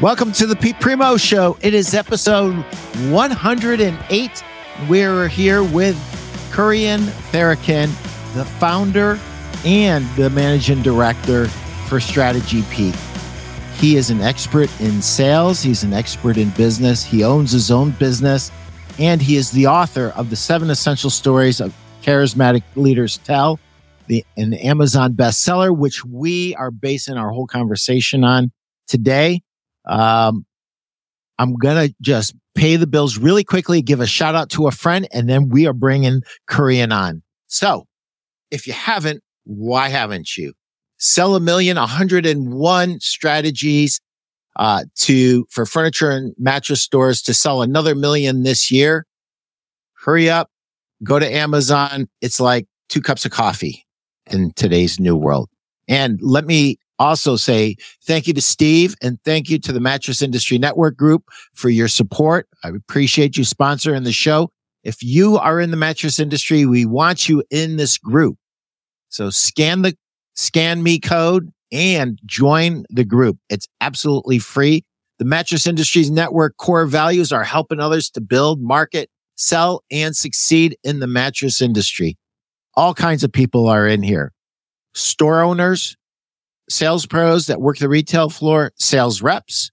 Welcome to the Pete Primo Show. It is episode 108. We're here with Kurian Tharakan, the founder and the managing director for Strategy Peak. He is an expert in sales, he's an expert in business, he owns his own business, and he is the author of the seven essential stories of charismatic leaders tell, the, an Amazon bestseller, which we are basing our whole conversation on today. Um, I'm going to just pay the bills really quickly, give a shout out to a friend, and then we are bringing Kurian on. So if you haven't, why haven't you? Sell a million, 101 strategies uh, to for furniture and mattress stores to sell another million this year. Hurry up, go to Amazon. It's like two cups of coffee in today's new world. And let me also say thank you to Steve and thank you to the Mattress Industry Network Group for your support. I appreciate you sponsoring the show. If you are in the mattress industry, we want you in this group. So scan the scan me code and join the group. It's absolutely free. The Mattress Industries Network core values are helping others to build, market, sell, and succeed in the mattress industry. All kinds of people are in here. Store owners, sales pros that work the retail floor, sales reps,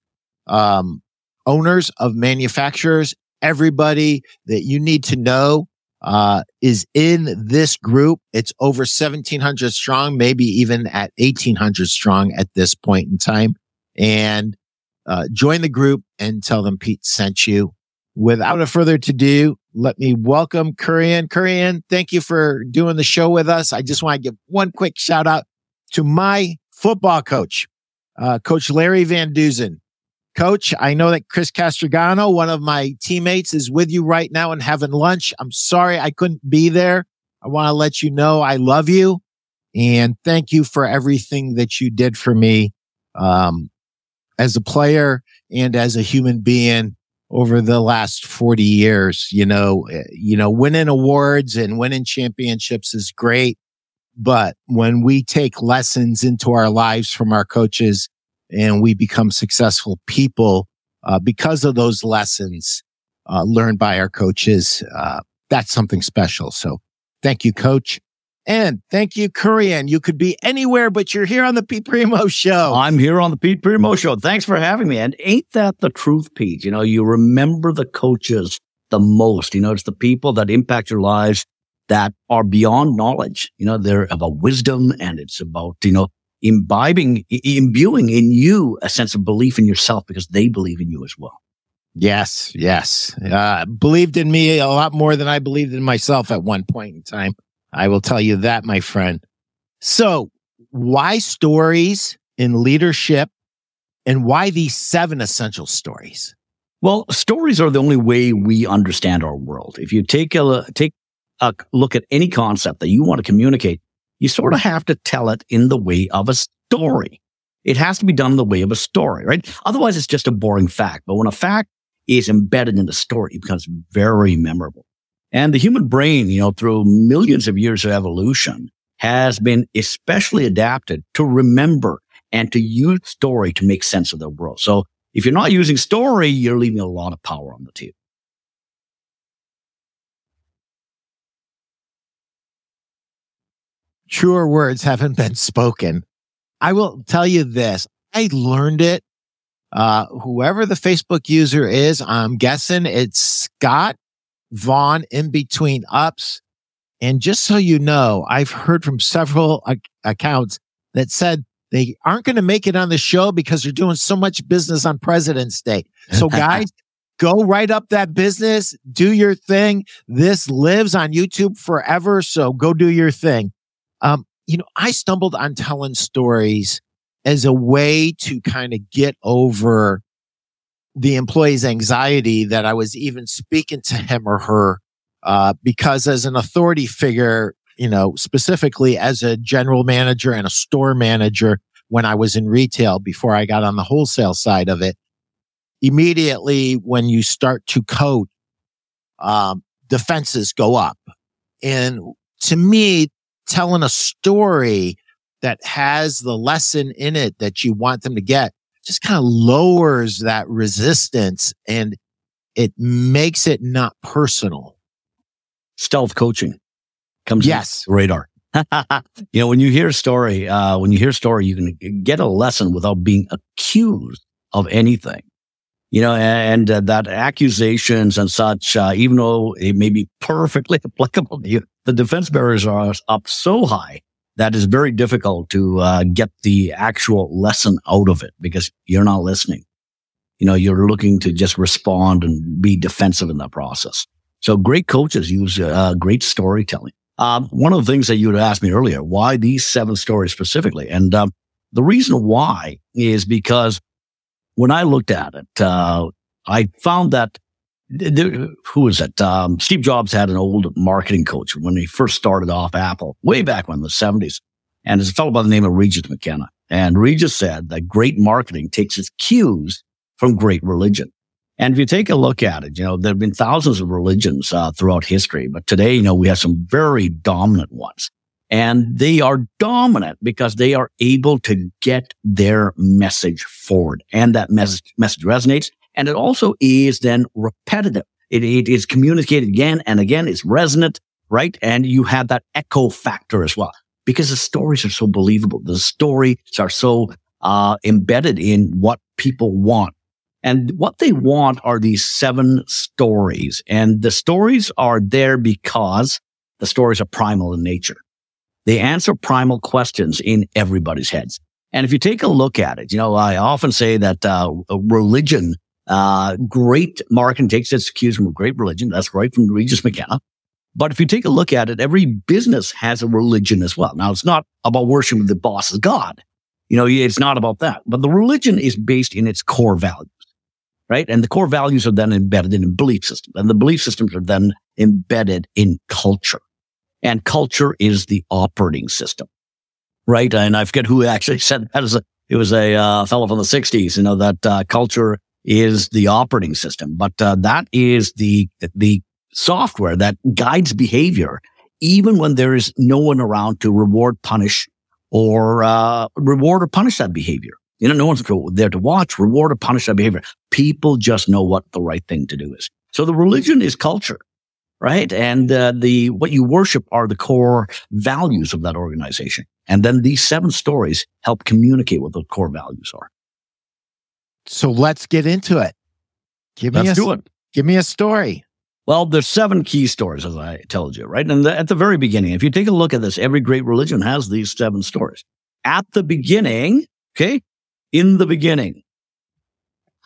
um, owners of manufacturers, everybody that you need to know uh, is in this group. It's over 1700 strong, maybe even at 1800 strong at this point in time. And uh, join the group and tell them Pete sent you. Without a further to do, let me welcome Kurian. Kurian, thank you for doing the show with us. I just want to give one quick shout out to my football coach, uh, Coach Larry Van Duzen. Coach, I know that Chris Castrogano, one of my teammates, is with you right now and having lunch. I'm sorry I couldn't be there. I want to let you know I love you and thank you for everything that you did for me um, as a player and as a human being over the last 40 years. You know, eh, you know, winning awards and winning championships is great. But when we take lessons into our lives from our coaches and we become successful people uh, because of those lessons uh, learned by our coaches. Uh, that's something special. So thank you, coach. And thank you, Kurian. You could be anywhere, but you're here on the Pete Primo show. I'm here on the Pete Primo show. Thanks for having me. And ain't that the truth, Pete? You know, you remember the coaches the most. You know, it's the people that impact your lives that are beyond knowledge. You know, they're about wisdom and it's about, you know, imbibing, imbuing in you a sense of belief in yourself because they believe in you as well. Yes, yes. Uh, believed in me a lot more than I believed in myself at one point in time. I will tell you that, my friend. So, why stories in leadership and why these seven essential stories? Well, stories are the only way we understand our world. If you take a take a look at any concept that you want to communicate, you sort of have to tell it in the way of a story. It has to be done in the way of a story, right? Otherwise, it's just a boring fact. But when a fact is embedded in the story, it becomes very memorable. And the human brain, you know, through millions of years of evolution has been especially adapted to remember and to use story to make sense of the world. So if you're not using story, you're leaving a lot of power on the table. Truer words haven't been spoken. I will tell you this. I learned it. Uh, whoever the Facebook user is, I'm guessing it's Scott Vaughn in between ups. And just so you know, I've heard from several ac- accounts that said they aren't going to make it on the show because they're doing so much business on President's Day. So guys, go write up that business, do your thing. This lives on YouTube forever. So go do your thing. Um, you know, I stumbled on telling stories as a way to kind of get over the employee's anxiety that I was even speaking to him or her. Uh, because as an authority figure, you know, specifically as a general manager and a store manager when I was in retail before I got on the wholesale side of it, immediately when you start to code, um, defenses go up. And to me, telling a story that has the lesson in it that you want them to get just kind of lowers that resistance and it makes it not personal. Stealth coaching comes yes radar. you know, when you hear a story, uh, when you hear a story, you can get a lesson without being accused of anything. You know, and uh, that accusations and such, uh, even though it may be perfectly applicable to you, the defense barriers are up so high that is very difficult to uh, get the actual lesson out of it because you're not listening. You know, you're looking to just respond and be defensive in that process. So great coaches use uh, great storytelling. Um, one of the things that you had asked me earlier, why these seven stories specifically? And um, the reason why is because when I looked at it, uh, I found that there, who was it? Um, Steve Jobs had an old marketing coach when he first started off Apple, way back when in the 70s. And it's a fellow by the name of Regis McKenna. And Regis said that great marketing takes its cues from great religion. And if you take a look at it, you know, there have been thousands of religions uh, throughout history, but today, you know, we have some very dominant ones. And they are dominant because they are able to get their message forward. And that message, message resonates. And it also is then repetitive. It, it is communicated again and again. It's resonant, right? And you have that echo factor as well because the stories are so believable. The stories are so uh, embedded in what people want. And what they want are these seven stories. And the stories are there because the stories are primal in nature. They answer primal questions in everybody's heads. And if you take a look at it, you know, I often say that uh, religion, uh, great marketing takes its cues from a great religion. That's right from Regis McKenna. But if you take a look at it, every business has a religion as well. Now, it's not about worshiping the boss as God. You know, it's not about that. But the religion is based in its core values right? And the core values are then embedded in a belief system and the belief systems are then embedded in culture and culture is the operating system, right? And I forget who actually said that. It was a uh, fellow from the '60s, you know, that uh, culture is the operating system, but uh, that is the the software that guides behavior, even when there is no one around to reward, punish, or uh, reward or punish that behavior. You know, no one's there to watch, reward, or punish that behavior. People just know what the right thing to do is. So the religion is culture, right? And uh, the what you worship are the core values of that organization. And then these seven stories help communicate what the core values are. So let's get into it. Give me let's a, do it. Give me a story. Well, there's seven key stories, as I told you, right? And the, at the very beginning, if you take a look at this, every great religion has these seven stories. At the beginning, okay, in the beginning,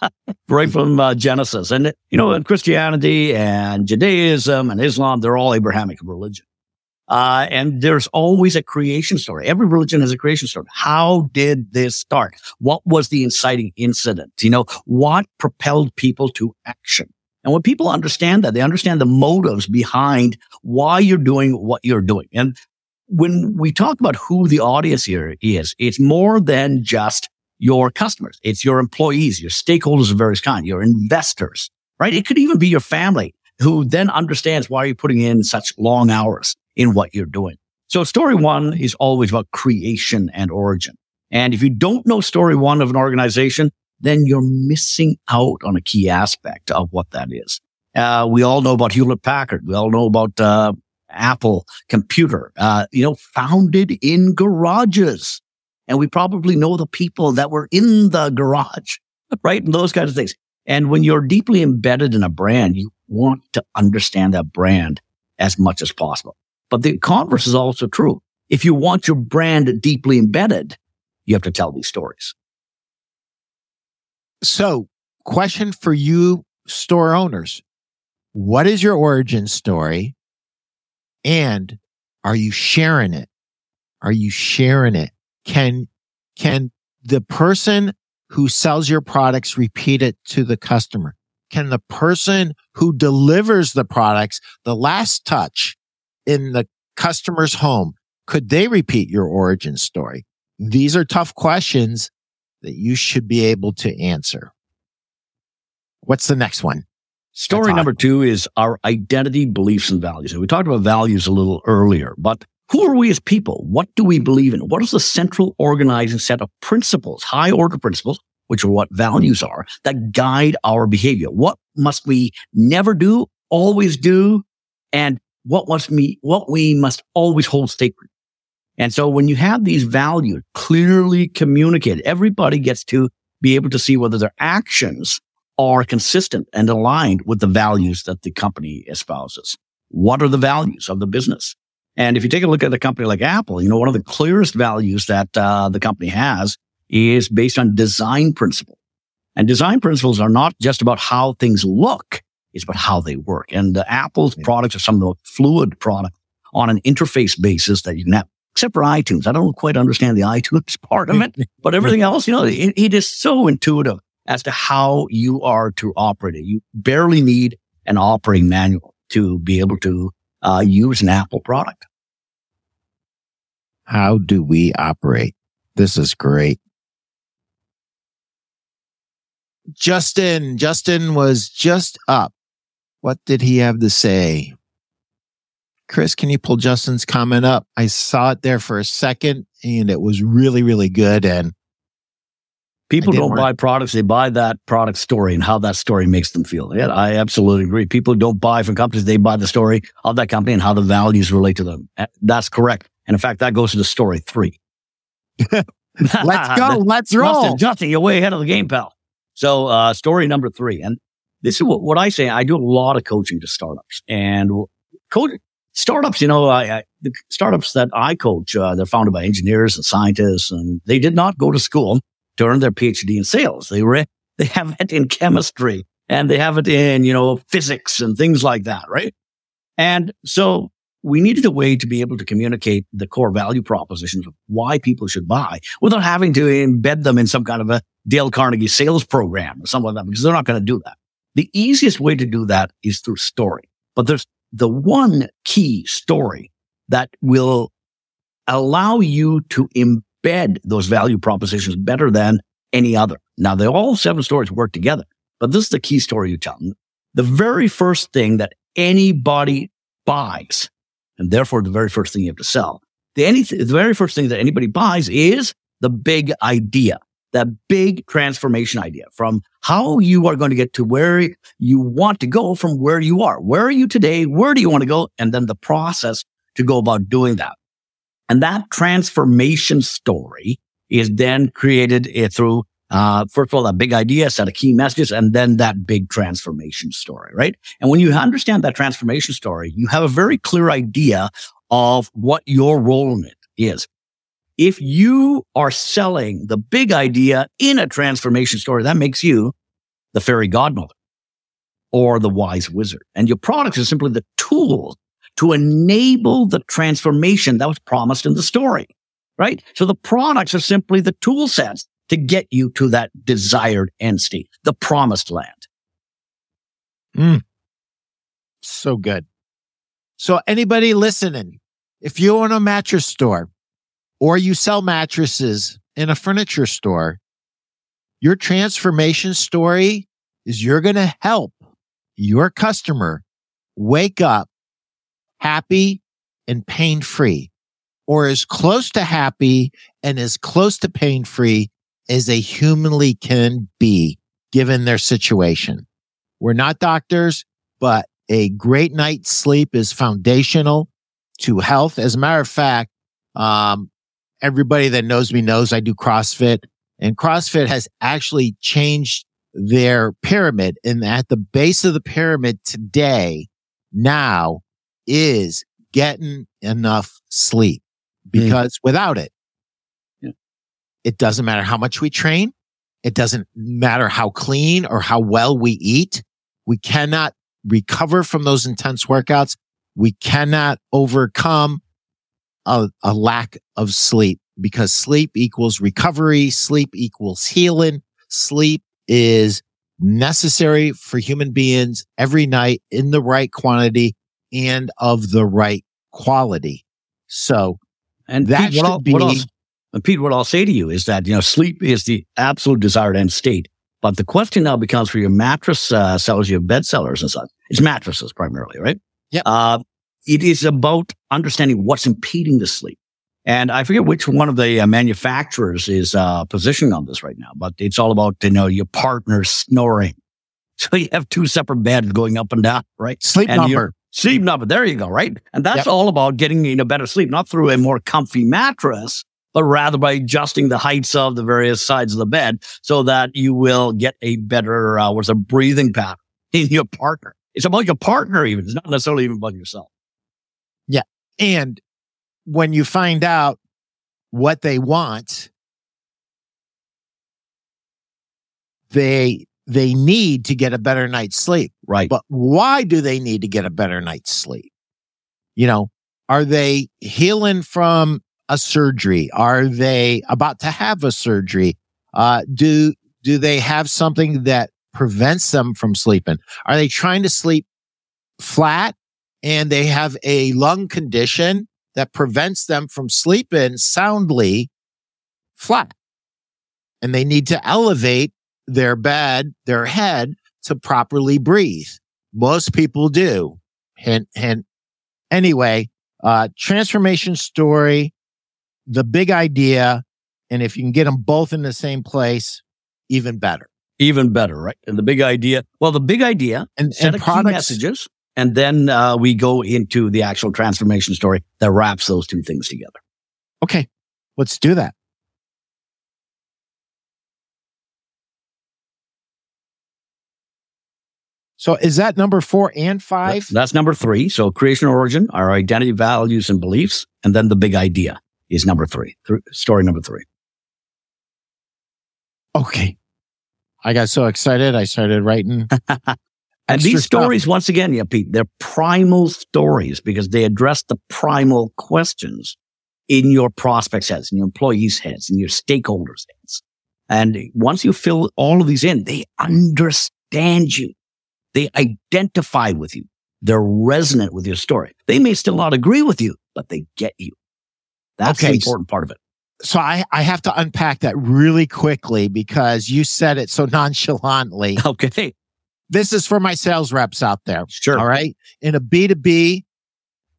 right from uh, Genesis. And, you know, Christianity and Judaism and Islam, they're all Abrahamic religion. Uh, and there's always a creation story. Every religion has a creation story. How did this start? What was the inciting incident? You know, what propelled people to action? And when people understand that, they understand the motives behind why you're doing what you're doing. And when we talk about who the audience here is, it's more than just your customers. It's your employees, your stakeholders of various kind, your investors, right? It could even be your family who then understands why you're putting in such long hours in what you're doing. So story one is always about creation and origin. And if you don't know story one of an organization, then you're missing out on a key aspect of what that is. Uh, we all know about Hewlett Packard. We all know about, uh, Apple computer, uh, you know, founded in garages and we probably know the people that were in the garage, right? And those kinds of things. And when you're deeply embedded in a brand, you want to understand that brand as much as possible. But the converse is also true. If you want your brand deeply embedded, you have to tell these stories. So, question for you store owners. What is your origin story? And are you sharing it? Are you sharing it? Can can the person who sells your products repeat it to the customer? Can the person who delivers the products, the last touch in the customer's home, could they repeat your origin story? These are tough questions that you should be able to answer. What's the next one? Story number two is our identity, beliefs, and values. And we talked about values a little earlier, but who are we as people? What do we believe in? What is the central organizing set of principles, high order principles which are what values are that guide our behavior. What must we never do, always do, and what must we, what we must always hold sacred. And so when you have these values clearly communicated, everybody gets to be able to see whether their actions are consistent and aligned with the values that the company espouses. What are the values of the business? And if you take a look at a company like Apple, you know, one of the clearest values that uh, the company has is based on design principle. And design principles are not just about how things look, it's about how they work. And uh, Apple's products are some of the fluid products on an interface basis that you can have, except for iTunes. I don't quite understand the iTunes part of it, but everything else, you know, it, it is so intuitive as to how you are to operate it. You barely need an operating manual to be able to uh, use an Apple product. How do we operate? This is great. Justin, Justin was just up. What did he have to say? Chris, can you pull Justin's comment up? I saw it there for a second and it was really, really good. And People don't buy products; they buy that product story and how that story makes them feel. Yeah, I absolutely agree. People don't buy from companies; they buy the story of that company and how the values relate to them. That's correct. And in fact, that goes to the story three. Let's go. Let's roll. Justin, Justin, you're way ahead of the game, pal. So, uh, story number three, and this is what, what, I say. I do a lot of coaching to startups and coach startups. You know, I, I, the startups that I coach, uh, they're founded by engineers and scientists, and they did not go to school to earn their PhD in sales. They re- they have it in chemistry and they have it in, you know, physics and things like that, right? And so we needed a way to be able to communicate the core value propositions of why people should buy without having to embed them in some kind of a Dale Carnegie sales program or something like that, because they're not going to do that. The easiest way to do that is through story. But there's the one key story that will allow you to embed those value propositions better than any other. Now, they all seven stories work together, but this is the key story you tell. The very first thing that anybody buys, and therefore the very first thing you have to sell, the, any, the very first thing that anybody buys is the big idea, that big transformation idea from how you are going to get to where you want to go from where you are. Where are you today? Where do you want to go? And then the process to go about doing that. And that transformation story is then created eh, through, uh, first of all, a big idea, set of key messages, and then that big transformation story, right? And when you understand that transformation story, you have a very clear idea of what your role in it is. If you are selling the big idea in a transformation story, that makes you the fairy godmother or the wise wizard. And your products are simply the tools to enable the transformation that was promised in the story, right? So the products are simply the tool sets to get you to that desired end state, the promised land. Mm. So good. So anybody listening, if you own a mattress store or you sell mattresses in a furniture store, your transformation story is you're going to help your customer wake up happy and pain free, or as close to happy and as close to pain free as they humanly can be given their situation. We're not doctors, but a great night's sleep is foundational to health. As a matter of fact, um, everybody that knows me knows I do CrossFit and CrossFit has actually changed their pyramid and at the base of the pyramid today, now is getting enough sleep because mm. without it, yeah. it doesn't matter how much we train. It doesn't matter how clean or how well we eat. We cannot recover from those intense workouts. We cannot overcome a, a lack of sleep because sleep equals recovery. Sleep equals healing. Sleep is necessary for human beings every night in the right quantity and of the right quality. So, and that Pete, should be. What else, and Pete, what I'll say to you is that, you know, sleep is the absolute desired end state. But the question now becomes for your mattress uh, sellers, your bed sellers and such. It's mattresses primarily, right? Yeah. Uh, it is about understanding what's impeding the sleep. And I forget which one of the uh, manufacturers is uh, positioning on this right now, but it's all about, you know, your partner snoring. So you have two separate beds going up and down, right? Sleep And number. Sleep number. There you go, right? And that's Yep. all about getting in a better sleep, not through a more comfy mattress, but rather by adjusting the heights of the various sides of the bed so that you will get a better, uh, what's a breathing pattern in your partner. It's about your partner even. It's not necessarily even about yourself. Yeah. And when you find out what they want, they they need to get a better night's sleep. Right. But why do they need to get a better night's sleep? You know, are they healing from a surgery? Are they about to have a surgery? Uh, do do they have something that prevents them from sleeping? Are they trying to sleep flat and they have a lung condition that prevents them from sleeping soundly flat? And they need to elevate their bed, their head to properly breathe. Most people do. Hint, hint. Anyway, uh, transformation story, the big idea. And if you can get them both in the same place, even better. Even better, right? And the big idea, well, the big idea, And, and key messages, and then uh, we go into the actual transformation story that wraps those two things together. okay, let's do that. So is that number four and five? That's number three. So creation origin, our identity, values, and beliefs. And then the big idea is number three, Th- story number three. Okay. I got so excited. I started writing. And these stuff. stories, once again, yeah, Pete, they're primal stories because they address the primal questions in your prospects' heads, in your employees' heads, in your stakeholders' heads. And once you fill all of these in, they understand you. They identify with you. They're resonant with your story. They may still not agree with you, but they get you. That's the important part of it. So I, I have to unpack that really quickly because you said it so nonchalantly. Okay. This is for my sales reps out there. Sure. All right. In a B2B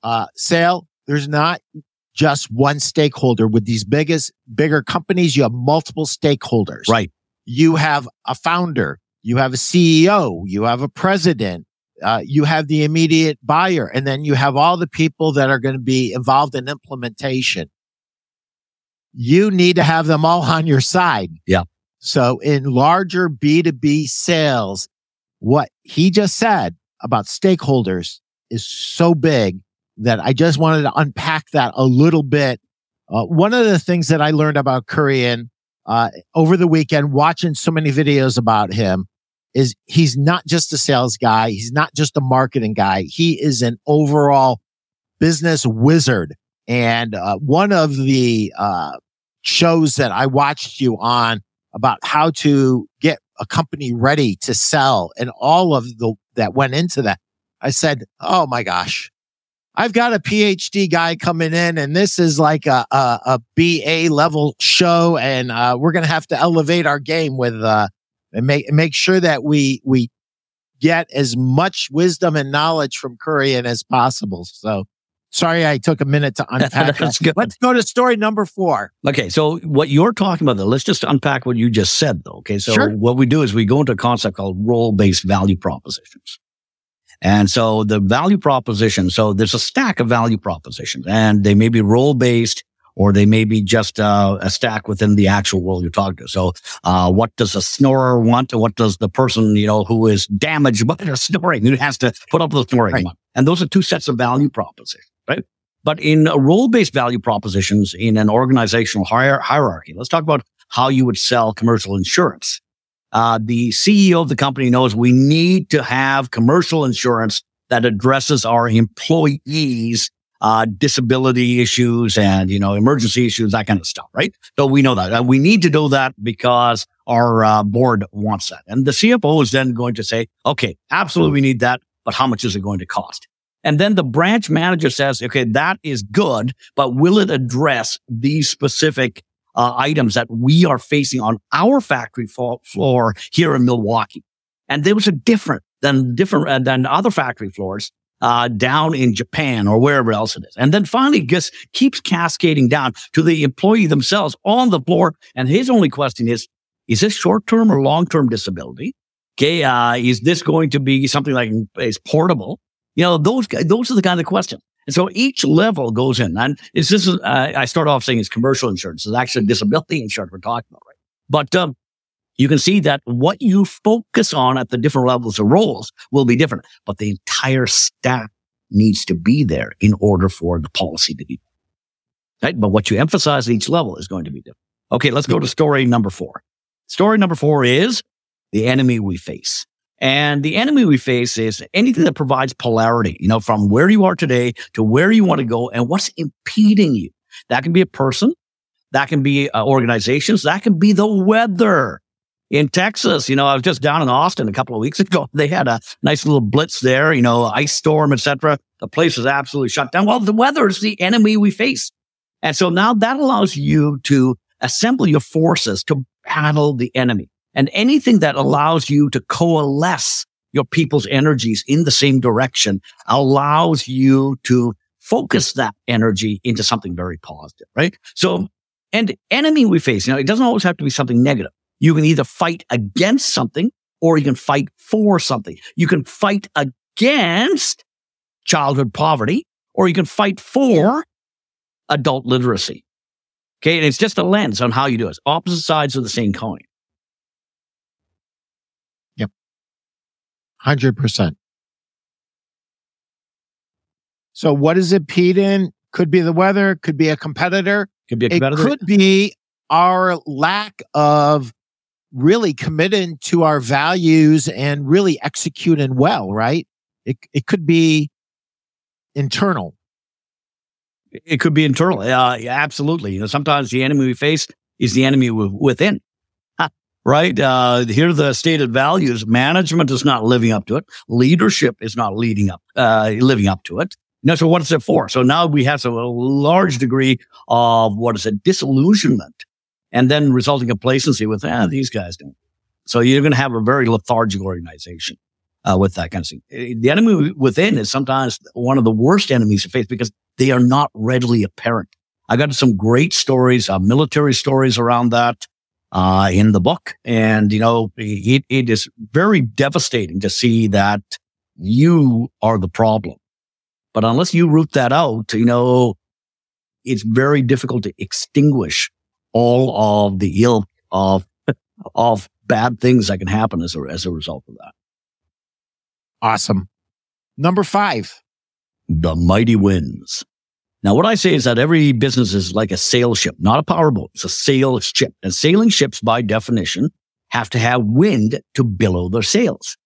uh, sale, there's not just one stakeholder with these biggest, bigger companies. You have multiple stakeholders. Right. You have a founder, you have a CEO, you have a president, uh, you have the immediate buyer, and then you have all the people that are going to be involved in implementation. You need to have them all on your side. Yeah. So in larger B2B sales, what he just said about stakeholders is so big that I just wanted to unpack that a little bit. Uh, one of the things that I learned about Kurian uh, over the weekend, watching so many videos about him, is he's not just a sales guy. He's not just a marketing guy. He is an overall business wizard. And uh, one of the uh, shows that I watched you on about how to get a company ready to sell and all of the that went into that. I said, "Oh my gosh, I've got a PhD guy coming in, and this is like a a, a BA level show, and uh, we're gonna have to elevate our game with uh, and make make sure that we we get as much wisdom and knowledge from Kurian as possible." So. Sorry, I took a minute to unpack. That. good. Let's go to story number four. Okay, so what you're talking about, though, let's just unpack what you just said, though. Okay, so Sure. what we do is we go into a concept called role-based value propositions. And so the value proposition, so there's a stack of value propositions, and they may be role-based or they may be just uh, a stack within the actual world you're talking to. So, uh, what does a snorer want, and what does the person you know who is damaged by their snoring, who has to put up with the snoring, Right. And those are two sets of value propositions, right? But in uh, role-based value propositions in an organizational hier- hierarchy, let's talk about how you would sell commercial insurance. Uh, the CEO of the company knows we need to have commercial insurance that addresses our employees' uh, disability issues and you know emergency issues, that kind of stuff, right? So we know that and we need to do that because our uh, board wants that, and the CFO is then going to say, "Okay, absolutely, we need that, but how much is it going to cost?" And then the branch manager says, okay, that is good, but will it address these specific uh, items that we are facing on our factory floor here in Milwaukee? And those are different than different uh, than other factory floors uh, down in Japan or wherever else it is. And then finally just keeps cascading down to the employee themselves on the floor. And his only question is, is this short term or long term disability? Okay. Uh, is this going to be something like is portable? You know, those, those are the kind of questions. And so each level goes in. And is this, uh, I start off saying it's commercial insurance. It's actually disability insurance we're talking about, right? But, um, you can see that what you focus on at the different levels of roles will be different, but the entire stack needs to be there in order for the policy to be right. But what you emphasize at each level is going to be different. Okay. Let's go to story number four. Story number four is the enemy we face. And the enemy we face is anything that provides polarity, you know, from where you are today to where you want to go and what's impeding you. That can be a person. That can be uh, organizations. That can be the weather in Texas. You know, I was just down in Austin a couple of weeks ago. They had a nice little blitz there, you know, ice storm, etc. The place was absolutely shut down. Well, the weather is the enemy we face. And so now that allows you to assemble your forces to battle the enemy. And anything that allows you to coalesce your people's energies in the same direction allows you to focus that energy into something very positive, right? So, and enemy we face, you know, it doesn't always have to be something negative. You can either fight against something or you can fight for something. You can fight against childhood poverty or you can fight for adult literacy. Okay. And it's just a lens on how you do it. Opposite sides of the same coin. Yep. 100%. So what is it, Pete? In could be the weather, could be a competitor. Could be a competitor. It could be our lack of really committed to our values and really executing well, right? It, it could be internal. It could be internal. Uh, yeah, absolutely. You know, sometimes the enemy we face is the enemy within. Right. Uh, here are the stated values. Management is not living up to it. Leadership is not leading up, uh, living up to it. Know, so what is it for? So now we have a large degree of what is it? Disillusionment and then resulting complacency with, ah, these guys don't. So you're going to have a very lethargic organization uh, with that kind of thing. Eh, the enemy within is sometimes one of the worst enemies to face because they are not readily apparent. I got some great stories, uh, military stories around that uh, in the book. And, you know, it, it is very devastating to see that you are the problem. But unless you root that out, you know, it's very difficult to extinguish all of the ill of of bad things that can happen as a, as a result of that. Awesome. Number five, the mighty winds. Now, what I say is that every business is like a sail ship, not a powerboat. It's a sail ship. And sailing ships, by definition, have to have wind to billow their sails.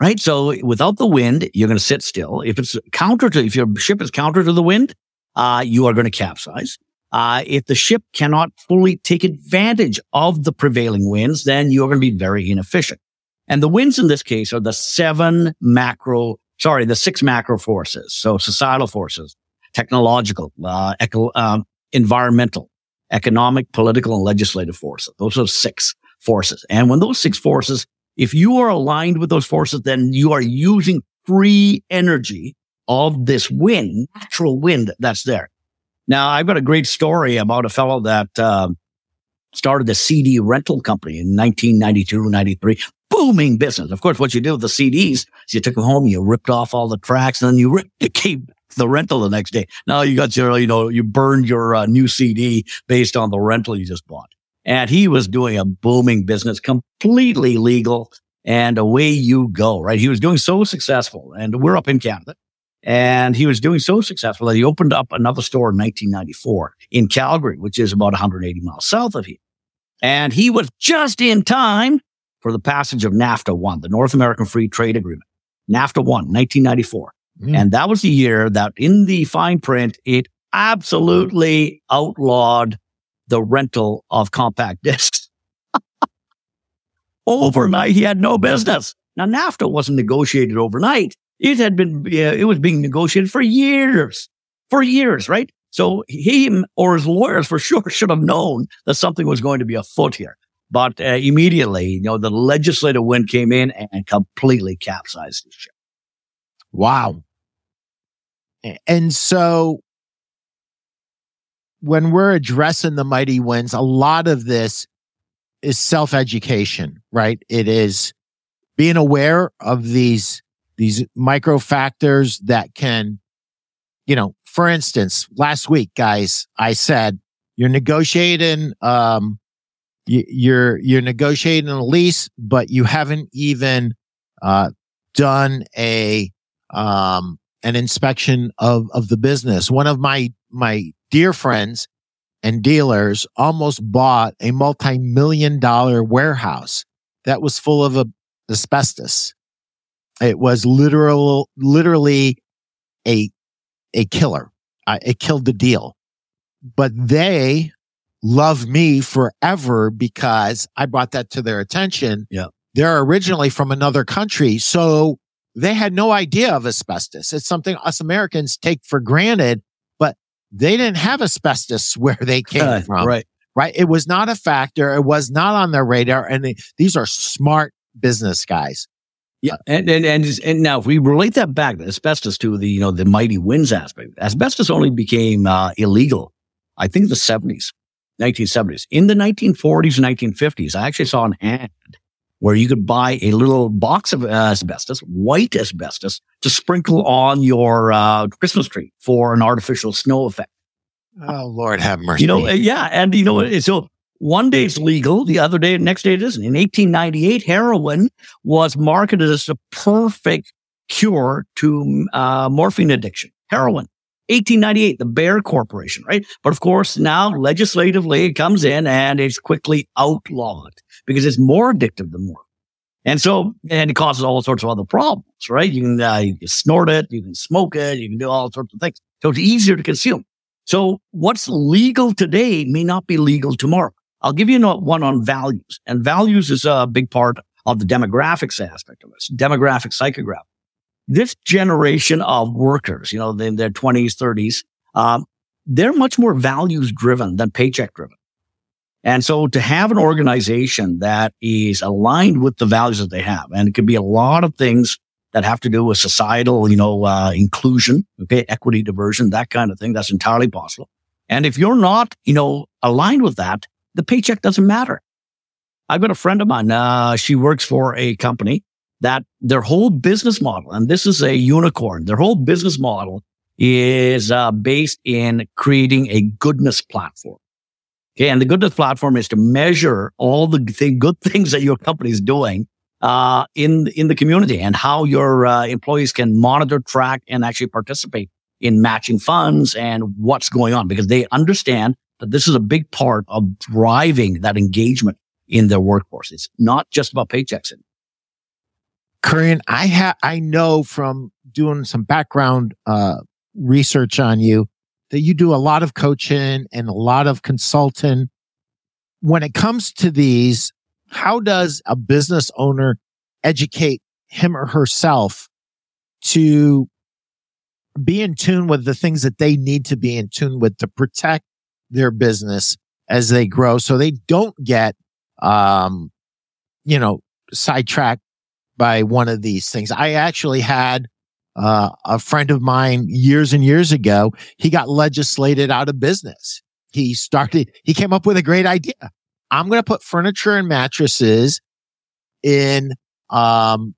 Right. So without the wind, you're going to sit still. If it's counter to, if your ship is counter to the wind, uh, you are going to capsize. Uh, if the ship cannot fully take advantage of the prevailing winds, then you're going to be very inefficient. And the winds in this case are the seven macro, sorry, the six macro forces. So societal forces, technological, uh, eco, um, environmental, economic, political, and legislative forces. Those are six forces. And when those six forces, if you are aligned with those forces, then you are using free energy of this wind, natural wind that's there. Now, I've got a great story about a fellow that uh, started a CD rental company in 1992, 93. Booming business. Of course, what you did with the CDs is you took them home, you ripped off all the tracks, and then you, ripped, you the rental the next day. Now you got your, you know, you burned your uh, new CD based on the rental you just bought. And he was doing a booming business, completely legal, and away you go, right? He was doing so successful, and we're up in Canada. And he was doing so successful that he opened up another store in 1994 in Calgary, which is about 180 miles south of here. And he was just in time for the passage of NAFTA 1, the North American Free Trade Agreement. NAFTA 1, 1994. Mm. And that was the year that in the fine print, it absolutely outlawed the rental of compact discs. overnight, he had no business. Now, NAFTA wasn't negotiated overnight. It had been, uh, it was being negotiated for years, for years, right? So he or his lawyers for sure should have known that something was going to be afoot here. But uh, immediately, you know, the legislative wind came in and completely capsized the ship. Wow. And so when we're addressing the mighty winds, a lot of this is self education, right? It is being aware of these, these micro factors that can, you know, for instance, last week, guys, I said, you're negotiating, um, you're, you're negotiating a lease, but you haven't even, uh, done a, um, an inspection of, of the business. One of my, my dear friends and dealers almost bought a multi-million dollar warehouse that was full of a, asbestos. It was literal, literally a, a killer. Uh, it killed the deal, but they love me forever because I brought that to their attention. Yeah. They're originally from another country. So they had no idea of asbestos. It's something us Americans take for granted, but they didn't have asbestos where they came uh, from. Right. Right. It was not a factor. It was not on their radar. And they, these are smart business guys. Yeah, and and and, and now if we relate that back, the asbestos to the you know the mighty winds aspect, asbestos only became uh, illegal, I think, the seventies, nineteen seventies. In the nineteen forties and nineteen fifties, I actually saw an ad where you could buy a little box of asbestos, white asbestos, to sprinkle on your uh, Christmas tree for an artificial snow effect. Oh Lord, have mercy! You know, yeah, and you know, it's so one day it's legal, the other day, next day it isn't. In 1898, heroin was marketed as a perfect cure to uh, morphine addiction. Heroin. 1898, the Bayer Corporation, right? But of course, now legislatively it comes in and it's quickly outlawed because it's more addictive than morphine. And so, and it causes all sorts of other problems, right? You can, uh, you can snort it, you can smoke it, you can do all sorts of things. So it's easier to consume. So what's legal today may not be legal tomorrow. I'll give you one on values and values is a big part of the demographics aspect of this, demographic psychograph. This generation of workers, you know, in their twenties, thirties, um, they're much more values driven than paycheck driven. And so to have an organization that is aligned with the values that they have, and it could be a lot of things that have to do with societal, you know, uh, inclusion, okay, equity, diversion, that kind of thing. That's entirely possible. And if you're not, you know, aligned with that, the paycheck doesn't matter. I've got a friend of mine. Uh, she works for a company that their whole business model, and this is a unicorn, their whole business model is uh, based in creating a goodness platform. Okay. And the goodness platform is to measure all the th- good things that your company is doing uh, in, in the community and how your uh, employees can monitor, track, and actually participate in matching funds and what's going on because they understand that this is a big part of driving that engagement in their workforce. It's not just about paychecks. Kurian, I have, I know from doing some background, uh, research on you that you do a lot of coaching and a lot of consulting. When it comes to these, how does a business owner educate him or herself to be in tune with the things that they need to be in tune with to protect their business as they grow so they don't get, um, you know, sidetracked by one of these things. I actually had uh, a friend of mine years and years ago. He got legislated out of business. He started, he came up with a great idea. I'm going to put furniture and mattresses in, um,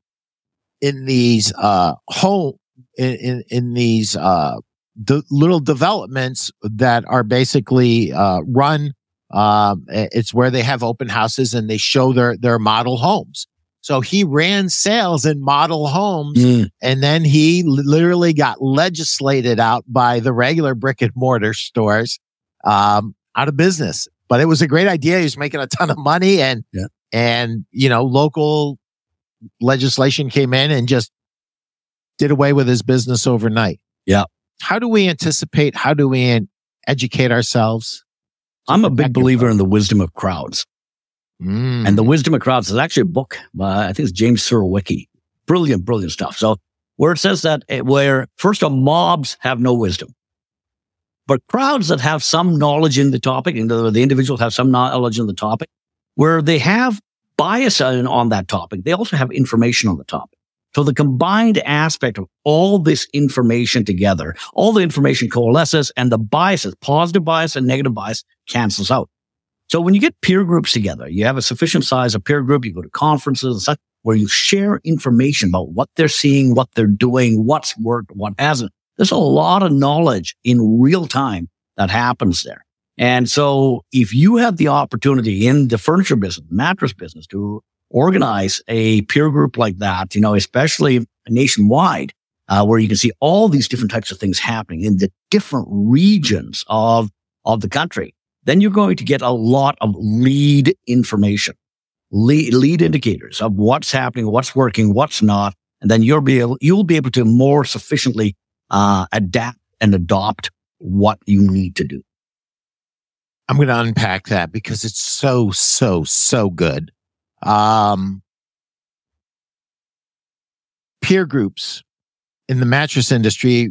in these, uh, home, in, in, in these, uh, the little developments that are basically uh, run. Um, it's where they have open houses and they show their their model homes. So he ran sales in model homes, mm. and then he literally got legislated out by the regular brick and mortar stores um, out of business. But it was a great idea. He was making a ton of money, and yeah. and you know local legislation came in and just did away with his business overnight. Yeah how do we anticipate? How do we educate ourselves? I'm a big believer in the wisdom of crowds. Mm. And the wisdom of crowds is actually a book by, I think it's James Surowiecki. Brilliant, brilliant stuff. So where it says that eh, where first of all, mobs have no wisdom, but crowds that have some knowledge in the topic and the, the individuals have some knowledge in the topic where they have bias on, on that topic. They also have information on the topic. So the combined aspect of all this information together, all the information coalesces and the biases, positive bias and negative bias cancels out. So when you get peer groups together, you have a sufficient size of peer group, you go to conferences and such where you share information about what they're seeing, what they're doing, what's worked, what hasn't. There's a lot of knowledge in real time that happens there. And so if you have the opportunity in the furniture business, mattress business to organize a peer group like that, you know, especially nationwide, uh, where you can see all these different types of things happening in the different regions of, of the country, then you're going to get a lot of lead information, lead, lead indicators of what's happening, what's working, what's not. And then you'll be able, you'll be able to more sufficiently, uh, adapt and adopt what you need to do. I'm going to unpack that because it's so, so, so good. Um, peer groups in the mattress industry,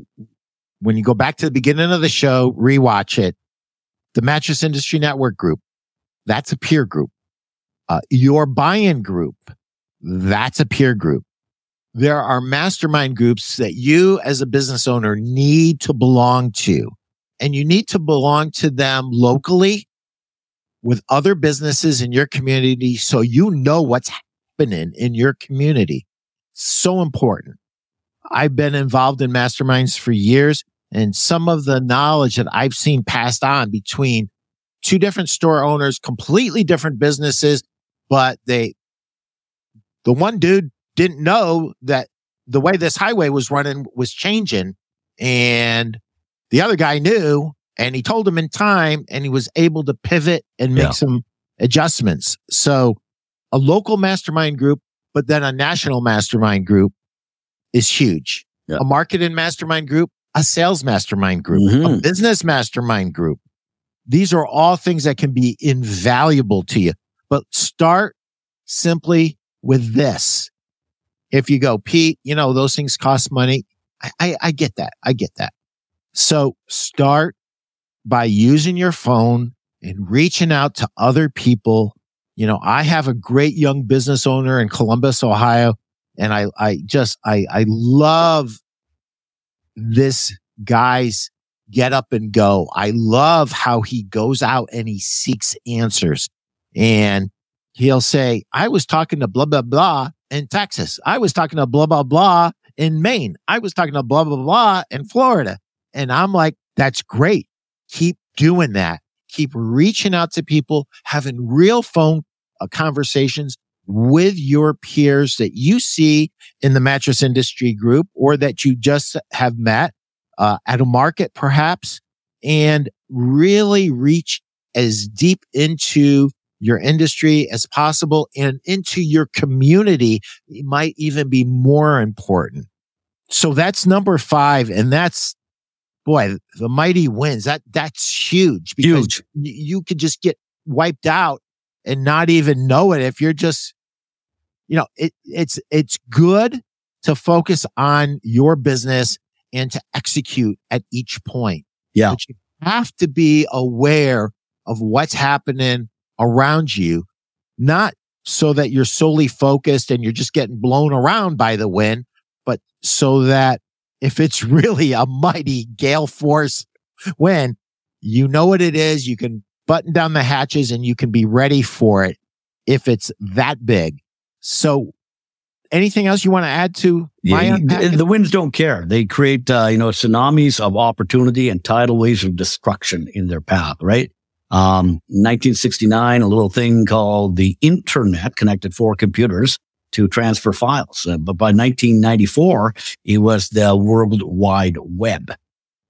when you go back to the beginning of the show, rewatch it. The Mattress Industry Network group, that's a peer group. Uh, your buy-in group, that's a peer group. There are mastermind groups that you as a business owner need to belong to and you need to belong to them locally with other businesses in your community so you know what's happening in your community. So important. I've been involved in masterminds for years and some of the knowledge that I've seen passed on between two different store owners, completely different businesses, but they, the one dude didn't know that the way this highway was running was changing and the other guy knew and he told him in time and he was able to pivot and make yeah. some adjustments. So a local mastermind group, but then a national mastermind group is huge. Yeah. A marketing mastermind group, a sales mastermind group, mm-hmm. a business mastermind group. These are all things that can be invaluable to you, but start simply with this. If you go, Pete, you know, those things cost money. I, I, I get that. I get that. So start by using your phone and reaching out to other people. You know, I have a great young business owner in Columbus, Ohio, and I, I just, I, I love this guy's get up and go. I love how he goes out and he seeks answers and he'll say, I was talking to blah, blah, blah in Texas. I was talking to blah, blah, blah in Maine. I was talking to blah, blah, blah in Florida. And I'm like, that's great keep doing that. Keep reaching out to people, having real phone uh, conversations with your peers that you see in the mattress industry group or that you just have met uh, at a market perhaps and really reach as deep into your industry as possible and into your community it might even be more important. So that's number five. And that's boy, the mighty wins. That that's huge because huge. you could just get wiped out and not even know it if you're just, you know, it, it's it's good to focus on your business and to execute at each point. Yeah, but you have to be aware of what's happening around you, not so that you're solely focused and you're just getting blown around by the wind, but so that if it's really a mighty gale force wind, you know what it is. You can button down the hatches and you can be ready for it if it's that big. So anything else you want to add to yeah, the winds don't care they create uh, you know tsunamis of opportunity and tidal waves of destruction in their path right um, 1969 a little thing called the internet connected four computers to transfer files. Uh, but by 1994, it was the World Wide Web,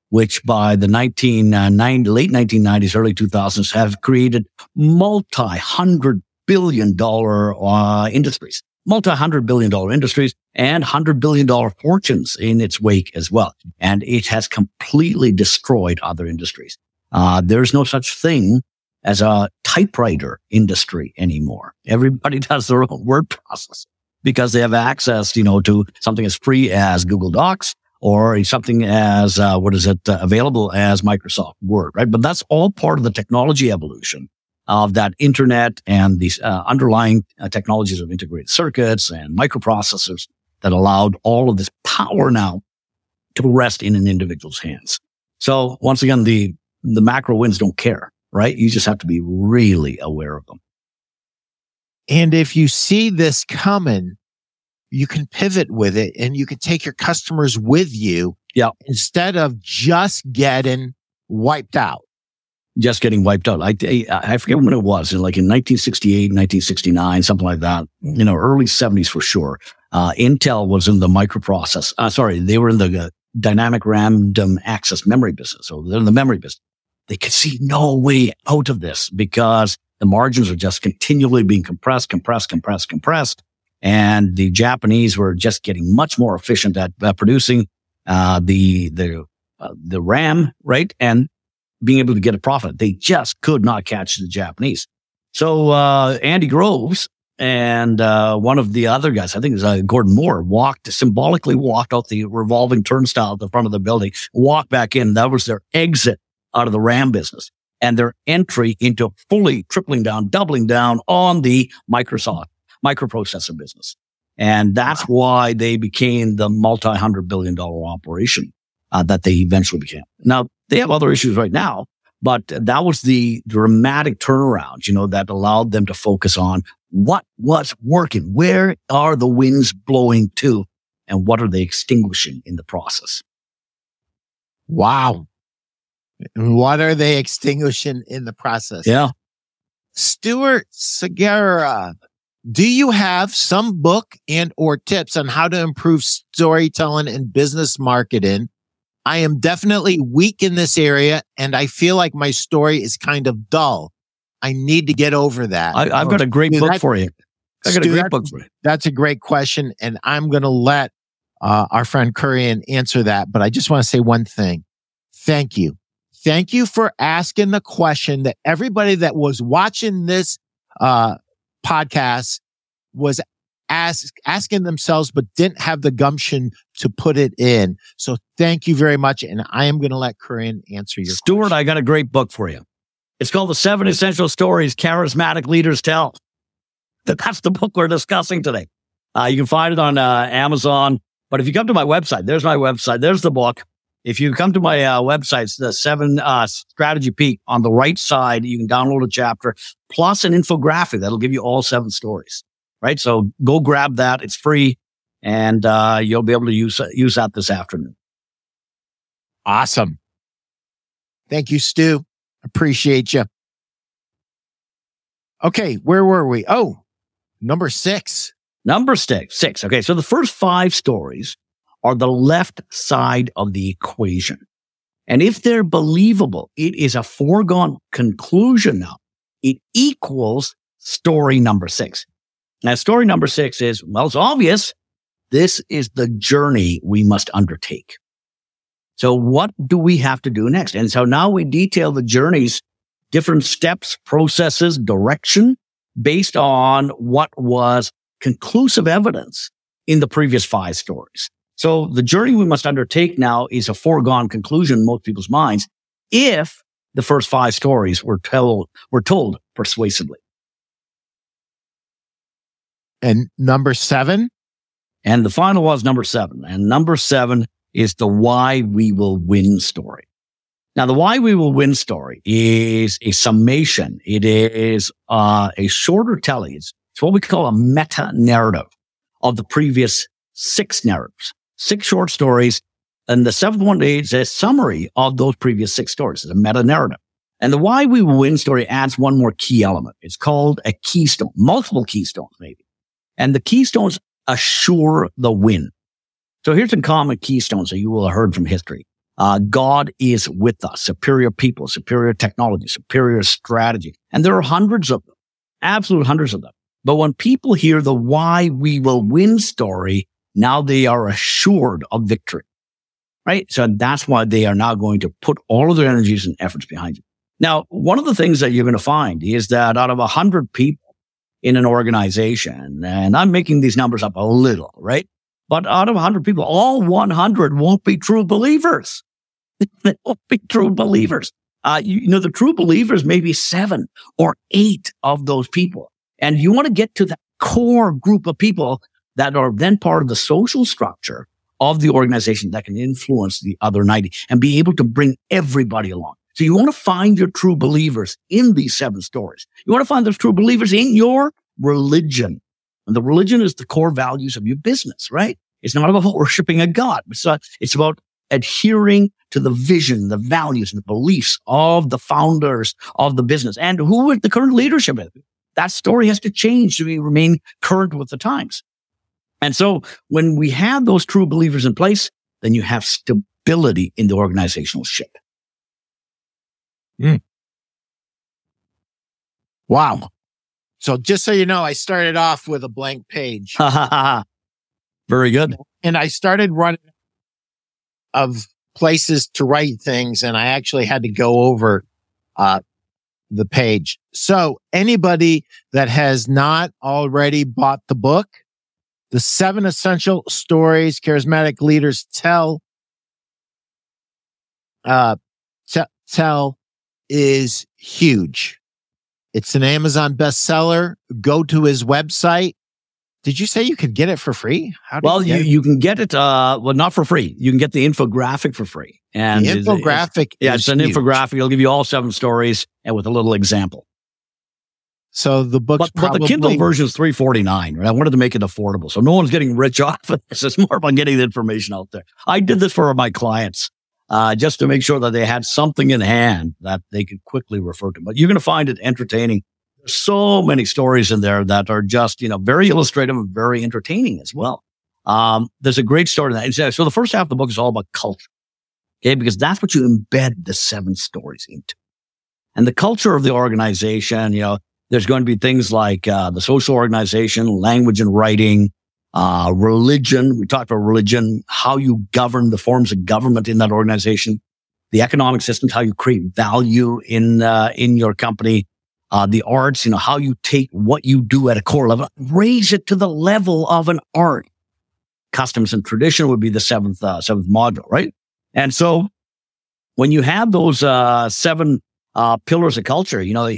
which by the 1990, uh, late 1990s, early 2000s have created multi-hundred billion dollar uh, industries, multi-hundred billion dollar industries and hundred billion dollar fortunes in its wake as well. And it has completely destroyed other industries. Uh, there's no such thing as a typewriter industry anymore. Everybody does their own word processing because they have access, you know, to something as free as Google Docs or something as, uh, what is it, uh, available as Microsoft Word, right? But that's all part of the technology evolution of that internet and these uh, underlying uh, technologies of integrated circuits and microprocessors that allowed all of this power now to rest in an individual's hands. So once again, the, the macro winds don't care, right? You just have to be really aware of them. And if you see this coming, you can pivot with it and you can take your customers with you. Yeah. Instead of just getting wiped out. Just getting wiped out. I, I forget when it was, like in 1968, 1969, something like that. You know, early 70s for sure. Uh, Intel was in the microprocess. Uh, sorry, they were in the uh, dynamic random access memory business. So they're in the memory business. They could see no way out of this because the margins are just continually being compressed, compressed, compressed, compressed. And the Japanese were just getting much more efficient at uh, producing uh, the the uh, the RAM, right, and being able to get a profit. They just could not catch the Japanese. So uh, Andy Groves and uh, one of the other guys, I think it was uh, Gordon Moore, walked symbolically walked out the revolving turnstile at the front of the building, walked back in. That was their exit out of the RAM business and their entry into fully tripling down, doubling down on the Microsoft microprocessor business. And that's why they became the multi hundred billion dollar operation uh, that they eventually became. Now they have other issues right now, but that was the dramatic turnaround, you know, that allowed them to focus on what was working. Where are the winds blowing to? And what are they extinguishing in the process? Wow. What are they extinguishing in the process? Yeah. Stuart Segura, do you have some book and or tips on how to improve storytelling and business marketing? I am definitely weak in this area and I feel like my story is kind of dull. I need to get over that. I, have got a great book for you. I got a great book for you. That's a great question. And I'm going to let uh, our friend Kurian answer that. But I just want to say one thing. Thank you. Thank you for asking the question that everybody that was watching this uh, podcast was ask, asking themselves, but didn't have the gumption to put it in. So thank you very much. And I am going to let Kurian answer your Stuart, question. I got a great book for you. It's called The Seven Essential Stories Charismatic Leaders Tell. That's the book we're discussing today. Uh, you can find it on uh, Amazon. But if you come to my website, there's my website. There's the book. If you come to my uh, website, the seven uh, strategy peak on the right side, you can download a chapter plus an infographic that'll give you all seven stories. Right. So go grab that. It's free and uh, you'll be able to use, use that this afternoon. Awesome. Thank you, Stu. Appreciate you. Okay. Where were we? Oh, number six. Number six. Six. Okay. So the first five stories are the left side of the equation. And if they're believable, it is a foregone conclusion now. It equals story number six. Now, story number six is, well, it's obvious. This is the journey we must undertake. So what do we have to do next? And so now we detail the journeys, different steps, processes, direction based on what was conclusive evidence in the previous five stories. So the journey we must undertake now is a foregone conclusion in most people's minds if the first five stories were told, were told persuasively. And number seven? And the final was number seven. And number seven is the why we will win story. Now, the why we will win story is a summation. It is uh, a shorter telling. It's, it's what we call a meta narrative of the previous six narratives six short stories. And the seventh one is a summary of those previous six stories. It's a meta narrative. And the why we will win story adds one more key element. It's called a keystone, multiple keystones maybe. And the keystones assure the win. So here's some common keystones that you will have heard from history. Uh, God is with us, superior people, superior technology, superior strategy. And there are hundreds of them, absolute hundreds of them. But when people hear the why we will win story, now they are assured of victory, right? So that's why they are now going to put all of their energies and efforts behind you. Now, one of the things that you're going to find is that out of a hundred people in an organization, and I'm making these numbers up a little, right? But out of a 100 people, all 100 won't be true believers. they won't be true believers. Uh, you, you know, the true believers may be seven or eight of those people. And you want to get to that core group of people that are then part of the social structure of the organization that can influence the other 90 and be able to bring everybody along. So you want to find your true believers in these seven stories. You want to find those true believers in your religion. And the religion is the core values of your business, right? It's not about worshiping a God. It's, not, it's about adhering to the vision, the values, and the beliefs of the founders of the business and who the current leadership is. That story has to change to remain current with the times. And so when we have those true believers in place, then you have stability in the organizational ship. Mm. Wow. So just so you know, I started off with a blank page. Very good. And I started running of places to write things and I actually had to go over uh, the page. So anybody that has not already bought the book, the seven essential stories charismatic leaders tell, uh, t- tell is huge. It's an Amazon bestseller. Go to his website. Did you say you could get it for free? well, you, you, you, can get it, uh, well, not for free. You can get the infographic for free. And the infographic. yeah, it's an huge. infographic. It'll give you all seven stories and with a little example. So the book's but, probably, but the Kindle version is three forty nine. Right? I wanted to make it affordable, so no one's getting rich off of this. It's more about getting the information out there. I did this for my clients uh, just to make sure that they had something in hand that they could quickly refer to. But you're going to find it entertaining. There's so many stories in there that are just, you know, very illustrative and very entertaining as well. Um, there's a great story in that. So the first half of the book is all about culture. Okay. Because that's what you embed the seven stories into. And the culture of the organization, you know, there's going to be things like, uh, the social organization, language and writing, uh, religion. We talked about religion, how you govern the forms of government in that organization, the economic systems, how you create value in, uh, in your company, uh, the arts, you know, how you take what you do at a core level, raise it to the level of an art. Customs and tradition would be the seventh, uh, seventh module, right? And so when you have those, uh, seven, uh, pillars of culture, you know,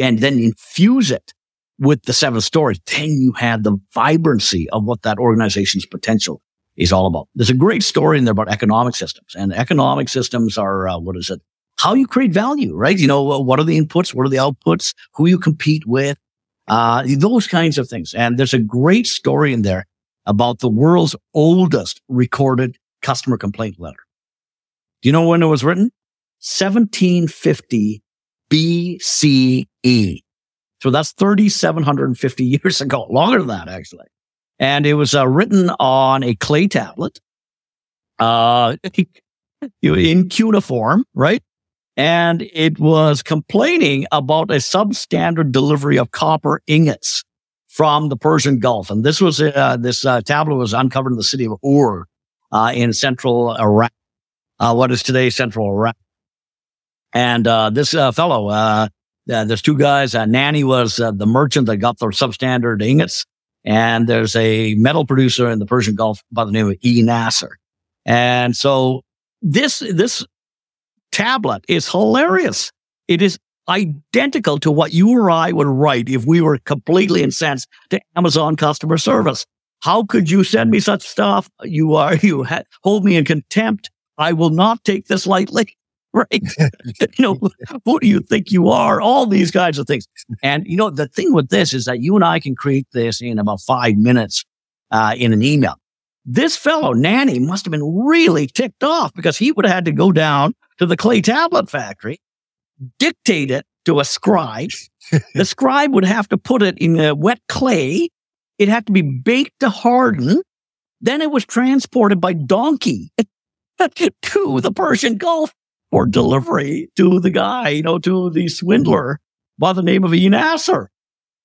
and then infuse it with the seven stories, then you have the vibrancy of what that organization's potential is all about. There's a great story in there about economic systems and economic systems are, uh, what is it? How you create value, right? You know, what are the inputs? What are the outputs? Who you compete with? Uh, those kinds of things. And there's a great story in there about the world's oldest recorded customer complaint letter. Do you know when it was written? 1750 BCE. So that's 3,750 years ago, longer than that, actually. And it was uh, written on a clay tablet, uh, in cuneiform, right? And it was complaining about a substandard delivery of copper ingots from the Persian Gulf. And this was, uh, this uh, tablet was uncovered in the city of Ur, uh, in central Iraq, uh, what is today central Iraq. And, uh, this, uh, fellow, uh, there's two guys. Uh, Nanni was uh, the merchant that got the substandard ingots. And there's a metal producer in the Persian Gulf by the name of E. Nasser. And so this, this tablet is hilarious. It is identical to what you or I would write if we were completely incensed to Amazon customer service. How could you send me such stuff? You are, you ha- hold me in contempt. I will not take this lightly. Right? you know, who do you think you are? All these kinds of things. And, you know, the thing with this is that you and I can create this in about five minutes uh, in an email. This fellow, Nanni, must have been really ticked off because he would have had to go down to the clay tablet factory, dictate it to a scribe. the scribe would have to put it in a wet clay. It had to be baked to harden. Then it was transported by donkey to the Persian Gulf or delivery to the guy, you know, to the swindler by the name of Ea-nasir.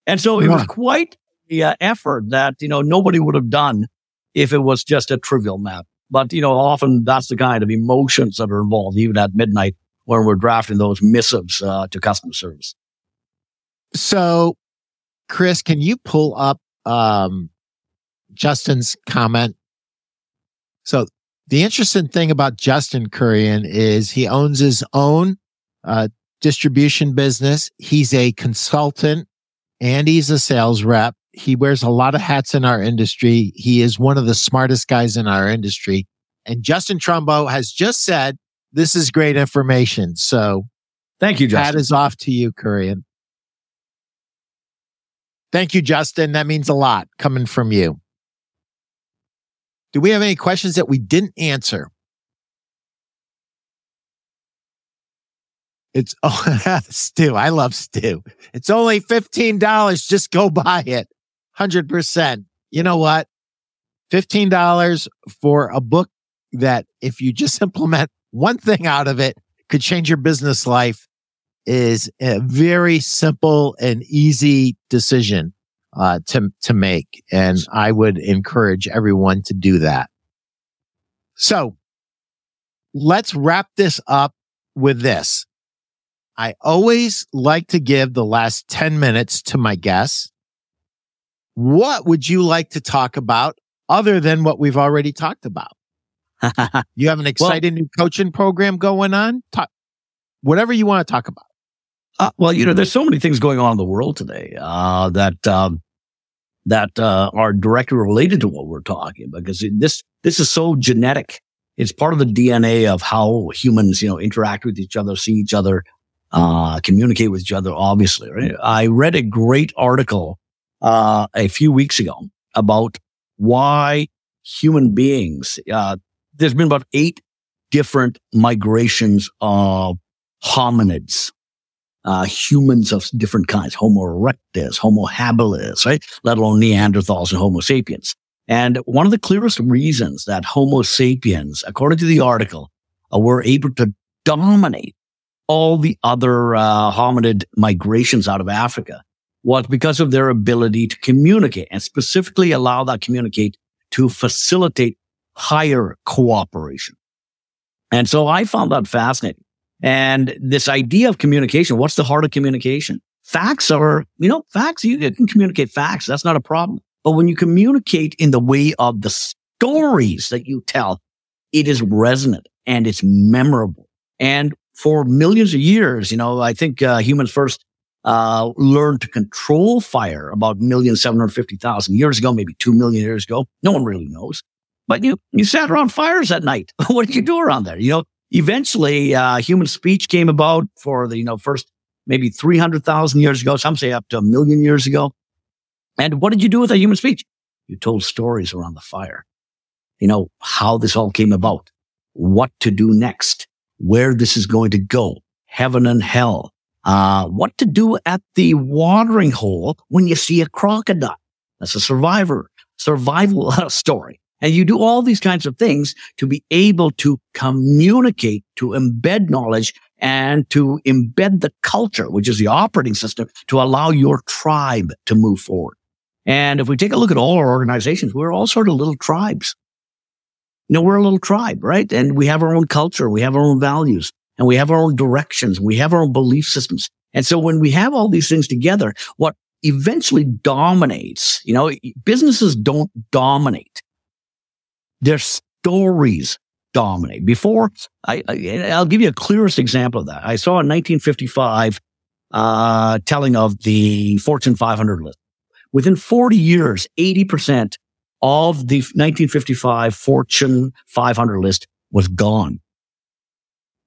And so it was quite the uh, effort that, you know, nobody would have done if it was just a trivial map. But, you know, often that's the kind of emotions that are involved, even at midnight when we're drafting those missives uh, to customer service. So, Chris, can you pull up um, Justin's comment? So the interesting thing about Justin Kurian is he owns his own uh, distribution business. He's a consultant and he's a sales rep. He wears a lot of hats in our industry. He is one of the smartest guys in our industry. And Justin Trumbo has just said, this is great information. So thank you, Justin. Hat is off to you, Kurian. Thank you, Justin. That means a lot coming from you. Do we have any questions that we didn't answer? It's oh, Stu. I love Stu. It's only $15. Just go buy it. 100%. You know what? $15 for a book that if you just implement one thing out of it could change your business life is a very simple and easy decision uh, to to make, and I would encourage everyone to do that. So, let's wrap this up with this. I always like to give the last 10 minutes to my guests. What would you like to talk about other than what we've already talked about? you have an exciting well, new coaching program going on? Talk, whatever you want to talk about. Uh, well, you know, there's so many things going on in the world today uh, that um, that uh, are directly related to what we're talking because this this is so genetic. It's part of the DNA of how humans, you know, interact with each other, see each other, uh, communicate with each other. Obviously, right? I read a great article uh, a few weeks ago about why human beings. Uh, there's been about eight different migrations of hominids uh, humans of different kinds, Homo erectus, Homo habilis, right? Let alone Neanderthals and Homo sapiens. And one of the clearest reasons that Homo sapiens, according to the article, uh, were able to dominate all the other uh, hominid migrations out of Africa was because of their ability to communicate and specifically allow that communicate to facilitate higher cooperation. And so I found that fascinating. And this idea of communication, what's the heart of communication? Facts are, you know, facts, you can communicate facts. That's not a problem. But when you communicate in the way of the stories that you tell, it is resonant and it's memorable. And for millions of years, you know, I think uh, humans first uh, learned to control fire about million seven hundred fifty thousand years ago, maybe two million years ago. No one really knows. But you you sat around fires at night. what did you do around there? You know, eventually uh, human speech came about for the you know first maybe 300,000 years ago some say up to a million years ago. And what did you do with that human speech? You told stories around the fire. You know how this all came about what to do next where this is going to go heaven and hell uh, what to do at the watering hole when you see a crocodile. That's a survivor survival story and you do all these kinds of things to be able to communicate, to embed knowledge and to embed the culture, which is the operating system to allow your tribe to move forward. And if we take a look at all our organizations, we're all sort of little tribes. You know, we're a little tribe, right? And we have our own culture. We have our own values and we have our own directions. We have our own belief systems. And so when we have all these things together, what eventually dominates, you know, businesses don't dominate. Their stories dominate. Before, I, I, will give you a clearest example of that. I saw in 1955 uh, telling of the Fortune 500 list. Within 40 years, 80% of the 1955 Fortune 500 list was gone.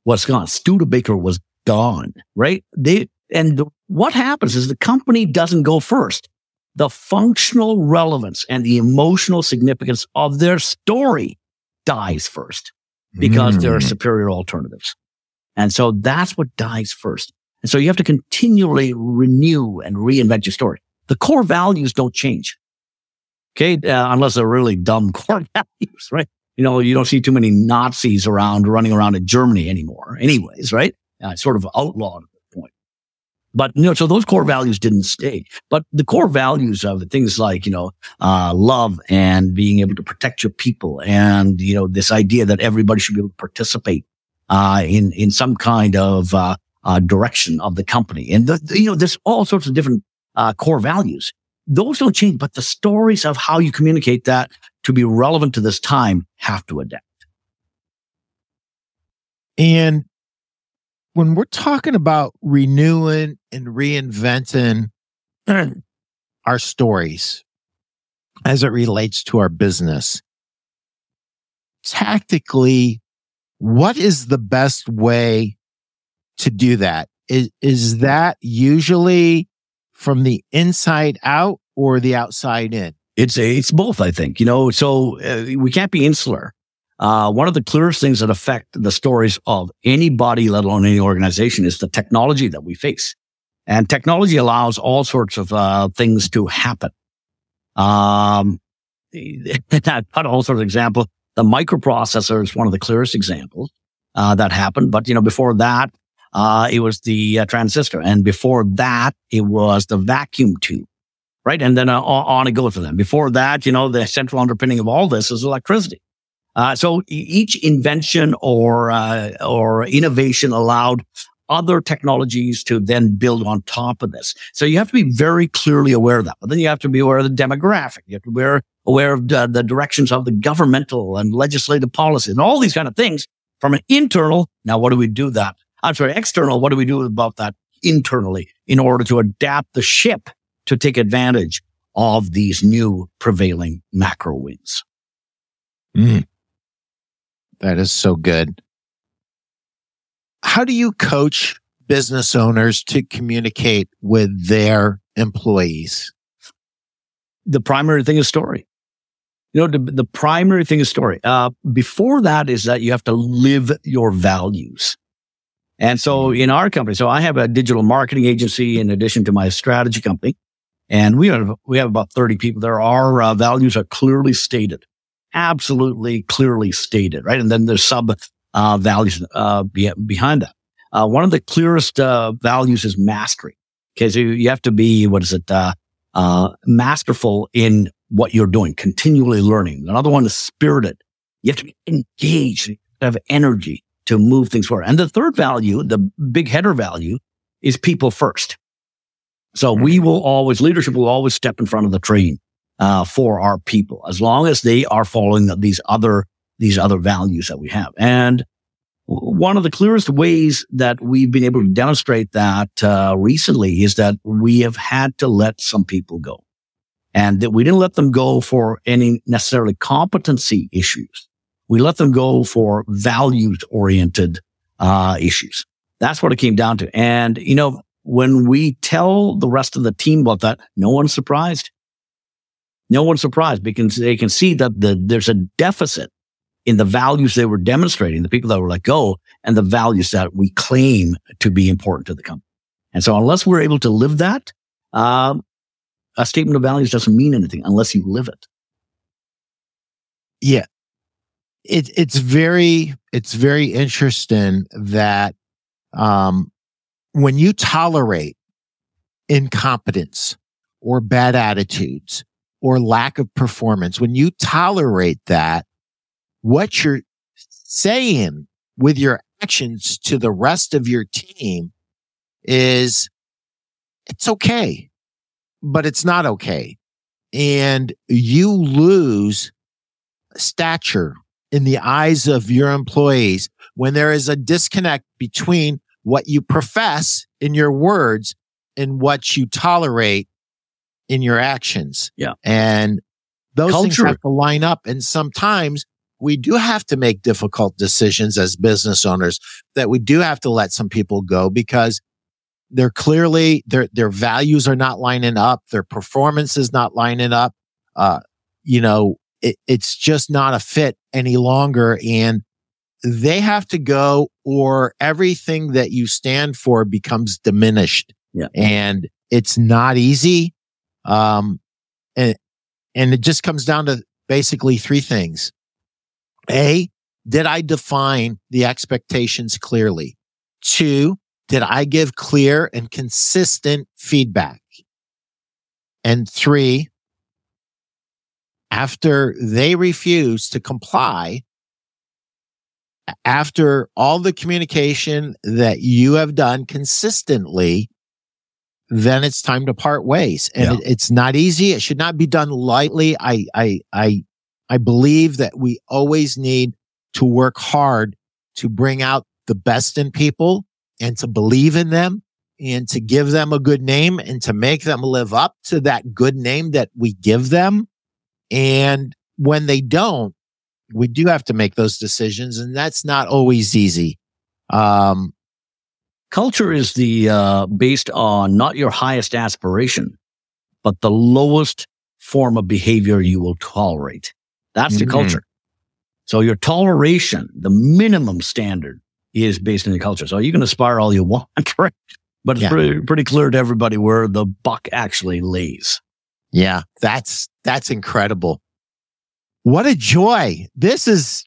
Was gone. Studebaker was gone, right? They, and what happens is the company doesn't go first the functional relevance and the emotional significance of their story dies first because mm. there are mm. superior alternatives. And so that's what dies first. And so you have to continually renew and reinvent your story. The core values don't change. Okay. Uh, unless they're really dumb core values, right? You know, you don't see too many Nazis around running around in Germany anymore anyways, right? Uh, sort of outlawed but you know, so those core values didn't stay. But the core values of things like you know, uh, love and being able to protect your people, and you know, this idea that everybody should be able to participate uh, in in some kind of uh, uh direction of the company, and the, you know, there's all sorts of different uh, core values. Those don't change, but the stories of how you communicate that to be relevant to this time have to adapt. And when we're talking about renewing and reinventing our stories as it relates to our business, tactically, what is the best way to do that? Is, is that usually from the inside out or the outside in? It's it's both, I think. You know, so uh, we can't be insular. Uh, one of the clearest things that affect the stories of anybody, let alone any organization, is the technology that we face. And technology allows all sorts of uh, things to happen. Um, I've got all sorts of examples. The microprocessor is one of the clearest examples uh, that happened. But you know, before that, uh, it was the uh, transistor, and before that, it was the vacuum tube, right? And then uh, on it goes for them. Before that, you know, the central underpinning of all this is electricity. Uh, so each invention or uh, or innovation allowed other technologies to then build on top of this. So you have to be very clearly aware of that. But then you have to be aware of the demographic. You have to be aware, of the, the directions of the governmental and legislative policy and all these kind of things from an internal. Now, what do we do that? I'm sorry, external. What do we do about that internally in order to adapt the ship to take advantage of these new prevailing macro winds? Mm. That is so good how do you coach business owners to communicate with their employees? The primary thing is story. You know, the, the primary thing is story. Uh, before that is that you have to live your values. And so mm-hmm. in our company, so I have a digital marketing agency in addition to my strategy company. And we have, we have about 30 people there. Our uh, values are clearly stated, absolutely clearly stated, right? And then there's sub uh, values uh, be, behind that. Uh, one of the clearest uh, values is mastery. Okay, so you have to be what is it? Uh, uh, masterful in what you're doing, continually learning. Another one is spirited. You have to be engaged, have energy to move things forward. And the third value, the big header value, is people first. So we mm-hmm. will always, leadership will always step in front of the train uh, for our people as long as they are following these other these other values that we have. And one of the clearest ways that we've been able to demonstrate that uh, recently is that we have had to let some people go and that we didn't let them go for any necessarily competency issues. We let them go for values oriented uh, issues. That's what it came down to. And, you know, when we tell the rest of the team about that, no one's surprised. No one's surprised because they can see that the, there's a deficit in the values they were demonstrating, the people that were let go and the values that we claim to be important to the company. And so unless we're able to live that, um, a statement of values doesn't mean anything unless you live it. Yeah. It, it's very, it's very interesting that, um, when you tolerate incompetence or bad attitudes or lack of performance, when you tolerate that, what you're saying with your actions to the rest of your team is it's okay, but it's not okay. And you lose stature in the eyes of your employees when there is a disconnect between what you profess in your words and what you tolerate in your actions. Yeah. And those Culture. things have to line up. And sometimes we do have to make difficult decisions as business owners that we do have to let some people go because they're clearly their their values are not lining up their performance is not lining up uh you know it, it's just not a fit any longer and they have to go or everything that you stand for becomes diminished yeah. and it's not easy um and and it just comes down to basically three things a, did I define the expectations clearly? Two, did I give clear and consistent feedback? And three, after they refuse to comply, after all the communication that you have done consistently, then it's time to part ways. And yeah. it, it's not easy. It should not be done lightly. I, I, I I believe that we always need to work hard to bring out the best in people and to believe in them and to give them a good name and to make them live up to that good name that we give them. And when they don't, we do have to make those decisions, and that's not always easy. Um, Culture is the uh, based on not your highest aspiration, but the lowest form of behavior you will tolerate. That's the Mhm. culture. So your toleration, the minimum standard, is based on the culture. So you can aspire all you want, right? But it's Yeah. pretty, pretty clear to everybody where the buck actually lays. Yeah, that's that's incredible. What a joy. This is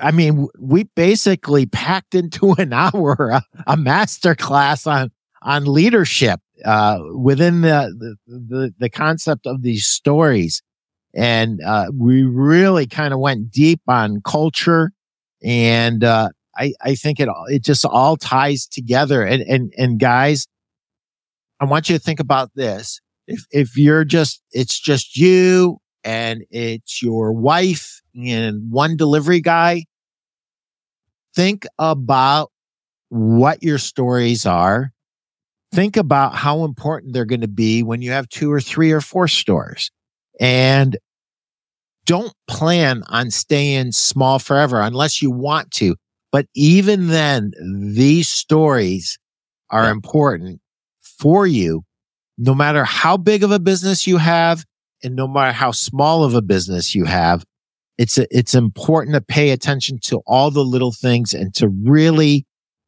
I mean, we basically packed into an hour a, a master class on on leadership uh within the the the, concept of these stories. And uh we really kind of went deep on culture and uh I I think it all it just all ties together and and and guys I want you to think about this if if you're just it's just you and it's your wife and one delivery guy think about what your stories are. Think about how important they're going to be when you have two or three or four stores. And don't plan on staying small forever unless you want to. But even then these stories are important for you no matter how big of a business you have and no matter how small of a business you have it's it's important to pay attention to all the little things and to really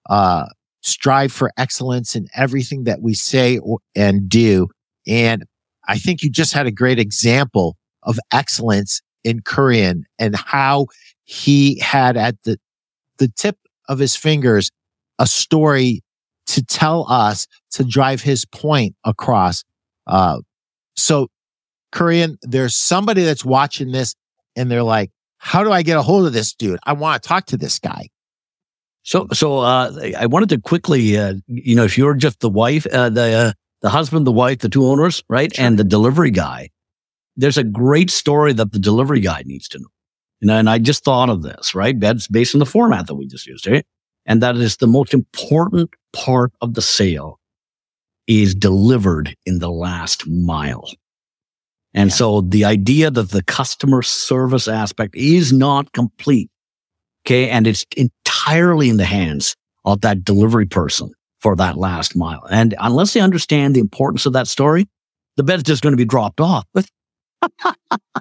uh strive for excellence in everything that we say or, and do and i think you just had a great example of excellence in Kurian and how he had at the the tip of his fingers a story to tell us to drive his point across. Uh, so, Kurian, there's somebody that's watching this and they're like, how do I get a hold of this dude? I want to talk to this guy. So, so uh, I wanted to quickly, uh, you know, if you're just the wife, uh, the uh, the husband, the wife, the two owners, right, Sure. and the delivery guy, there's a great story that the delivery guy needs to know. And, and I just thought of this, right? That's based on the format that we just used, right? And that is the most important part of the sale is delivered in the last mile. And Yeah. so the idea that the customer service aspect is not complete. Okay. And it's entirely in the hands of that delivery person for that last mile. And unless they understand the importance of that story, the bed's just going to be dropped off.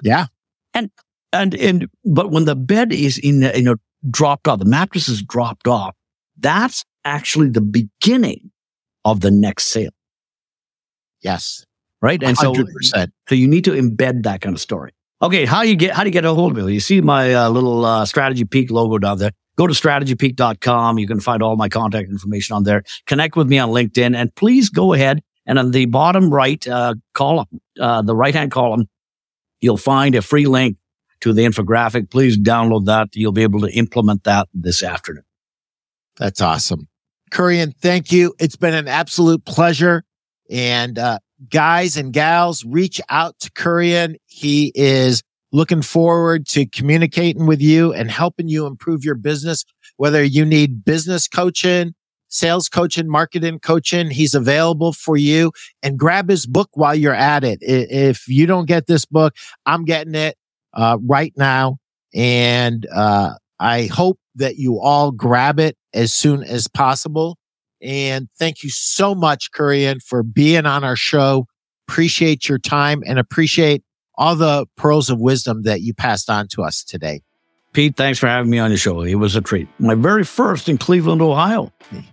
Yeah. and and and but when the bed is in you know dropped off, the mattress is dropped off. That's actually the beginning of the next sale, Yes. Right? And so, 100%. so you need to embed that kind of story. Okay, how you get how do you get a hold of me? You see my uh, little uh, Strategy Peak logo down there. Go to strategypeak.com. You can find all my contact information on there. Connect with me on LinkedIn, and please go ahead and on the bottom right uh, column, uh, the right hand column, you'll find a free link to the infographic. Please download that. You'll be able to implement that this afternoon. That's awesome. Kurian, thank you. It's been an absolute pleasure. And uh, guys and gals, reach out to Kurian. He is looking forward to communicating with you and helping you improve your business. Whether you need business coaching, sales coaching, marketing coaching, he's available for you. And grab his book while you're at it. If you don't get this book, I'm getting it uh, right now. And uh, I hope that you all grab it as soon as possible. And thank you so much, Kurian, for being on our show. Appreciate your time and appreciate all the pearls of wisdom that you passed on to us today. Pete, thanks for having me on your show. It was a treat. My very first in Cleveland, Ohio.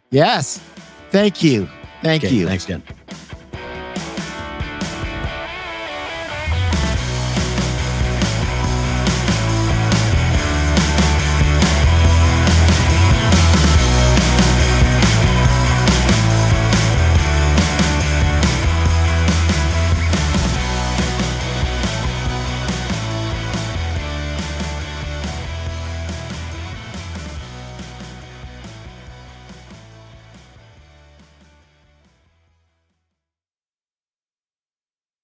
Yes. Thank you. Thank Okay, you. Thanks, again.